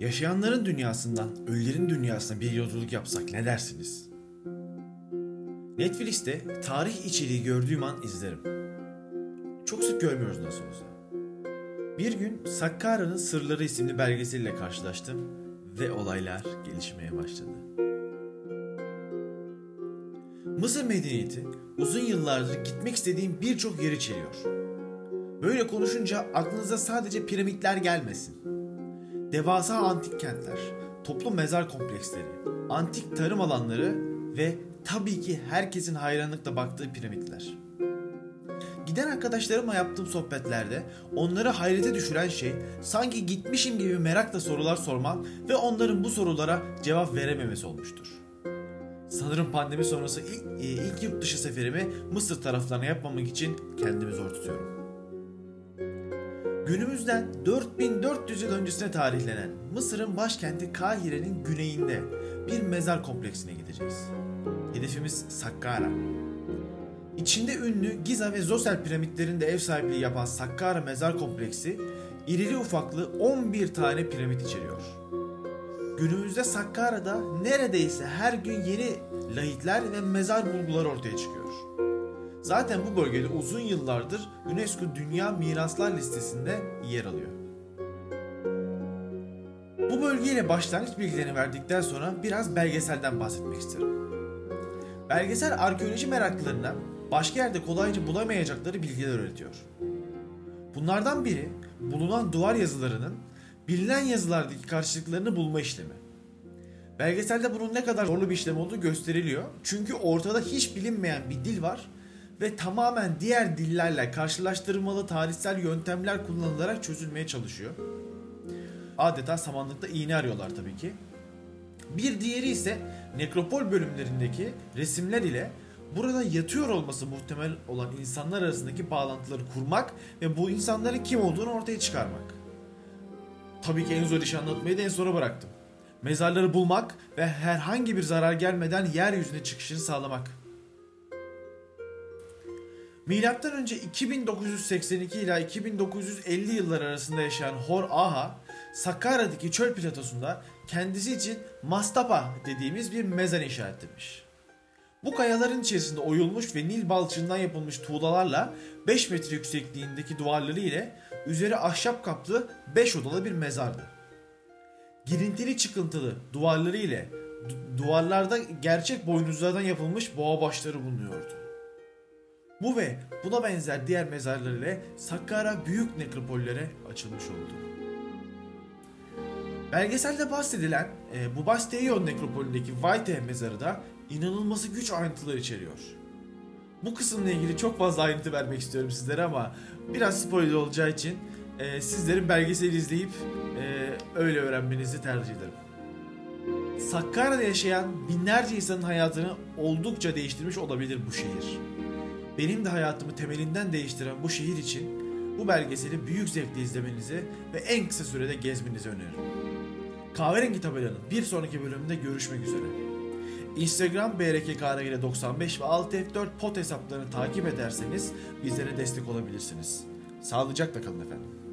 Yaşayanların dünyasından ölülerin dünyasına bir yolculuk yapsak ne dersiniz? Netflix'te tarih içeriği gördüğüm an izlerim. Çok sık görmüyoruz nasıl olsa. Bir gün Sakkara'nın Sırları isimli belgeseliyle karşılaştım ve olaylar gelişmeye başladı. Mısır medeniyeti uzun yıllardır gitmek istediğim birçok yer içeriyor. Böyle konuşunca aklınıza sadece piramitler gelmesin. Devasa antik kentler, toplu mezar kompleksleri, antik tarım alanları ve tabii ki herkesin hayranlıkla baktığı piramitler. Giden arkadaşlarımla yaptığım sohbetlerde onları hayrete düşüren şey sanki gitmişim gibi merakla sorular sormak ve onların bu sorulara cevap verememesi olmuştur. Sanırım pandemi sonrası ilk, e, ilk yurt dışı seferimi Mısır taraflarına yapmamak için kendimi zor tutuyorum. Günümüzden 4400 yıl öncesine tarihlenen Mısır'ın başkenti Kahire'nin güneyinde bir mezar kompleksine gideceğiz. Hedefimiz Sakkara. İçinde ünlü Giza ve Zosel piramitlerinde ev sahipliği yapan Sakkara Mezar Kompleksi, irili ufaklı 11 tane piramit içeriyor. Günümüzde Sakkara'da neredeyse her gün yeni lahitler ve mezar bulguları ortaya çıkıyor. Zaten bu bölgede uzun yıllardır UNESCO Dünya Miraslar listesinde yer alıyor. Bu bölgeyle başlangıç bilgilerini verdikten sonra biraz belgeselden bahsetmek isterim. Belgesel arkeoloji meraklılarına başka yerde kolayca bulamayacakları bilgiler öğretiyor. Bunlardan biri bulunan duvar yazılarının bilinen yazılardaki karşılıklarını bulma işlemi. Belgeselde bunun ne kadar zorlu bir işlem olduğu gösteriliyor. Çünkü ortada hiç bilinmeyen bir dil var ve tamamen diğer dillerle karşılaştırmalı tarihsel yöntemler kullanılarak çözülmeye çalışıyor. Adeta samanlıkta iğne arıyorlar tabii ki. Bir diğeri ise nekropol bölümlerindeki resimler ile burada yatıyor olması muhtemel olan insanlar arasındaki bağlantıları kurmak ve bu insanların kim olduğunu ortaya çıkarmak. Tabii ki en zor işi anlatmayı da en sona bıraktım. Mezarları bulmak ve herhangi bir zarar gelmeden yeryüzüne çıkışını sağlamak. Milattan önce 2982 ila 2950 yıllar arasında yaşayan Hor Aha, Sakkara'daki çöl platosunda kendisi için Mastapa dediğimiz bir mezar inşa ettirmiş. Bu kayaların içerisinde oyulmuş ve Nil balçığından yapılmış tuğlalarla 5 metre yüksekliğindeki duvarları ile üzeri ahşap kaplı 5 odalı bir mezardı. Girintili çıkıntılı duvarları ile du- duvarlarda gerçek boynuzlardan yapılmış boğa başları bulunuyordu. Bu ve buna benzer diğer mezarlar ile Sakkara büyük nekropollere açılmış oldu. Belgeselde bahsedilen e, bu Basteion nekropolündeki Vaite mezarı da inanılması güç ayrıntılar içeriyor. Bu kısımla ilgili çok fazla ayrıntı vermek istiyorum sizlere ama biraz spoiler olacağı için e, sizlerin belgeseli izleyip e, öyle öğrenmenizi tercih ederim. Sakkara'da yaşayan binlerce insanın hayatını oldukça değiştirmiş olabilir bu şehir. Benim de hayatımı temelinden değiştiren bu şehir için bu belgeseli büyük zevkle izlemenizi ve en kısa sürede gezmenizi öneririm. Kahverengi tabelanın bir sonraki bölümünde görüşmek üzere. Instagram brkkrgile 95 ve altf4 pot hesaplarını takip ederseniz bizlere destek olabilirsiniz. Sağlıcakla kalın efendim.